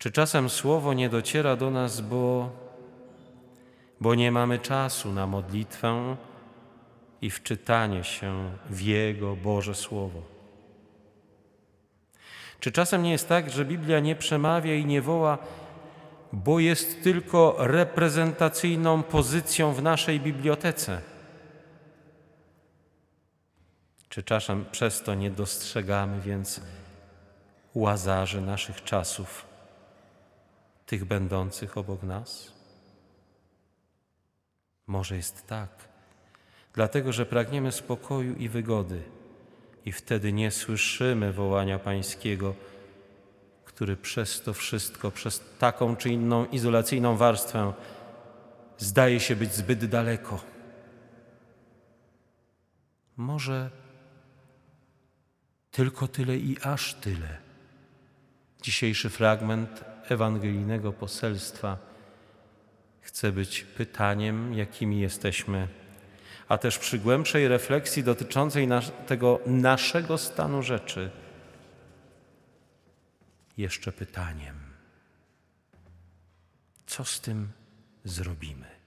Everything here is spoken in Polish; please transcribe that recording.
Czy czasem słowo nie dociera do nas, bo, bo nie mamy czasu na modlitwę i wczytanie się w Jego Boże Słowo? Czy czasem nie jest tak, że Biblia nie przemawia i nie woła, bo jest tylko reprezentacyjną pozycją w naszej bibliotece? Czy czasem przez to nie dostrzegamy więc łazarzy naszych czasów, tych będących obok nas? Może jest tak, dlatego że pragniemy spokoju i wygody i wtedy nie słyszymy wołania Pańskiego, który przez to wszystko, przez taką czy inną izolacyjną warstwę zdaje się być zbyt daleko. Może tylko tyle i aż tyle. Dzisiejszy fragment ewangelijnego poselstwa chce być pytaniem, jakimi jesteśmy, a też przy głębszej refleksji dotyczącej nas, tego naszego stanu rzeczy, jeszcze pytaniem: co z tym zrobimy?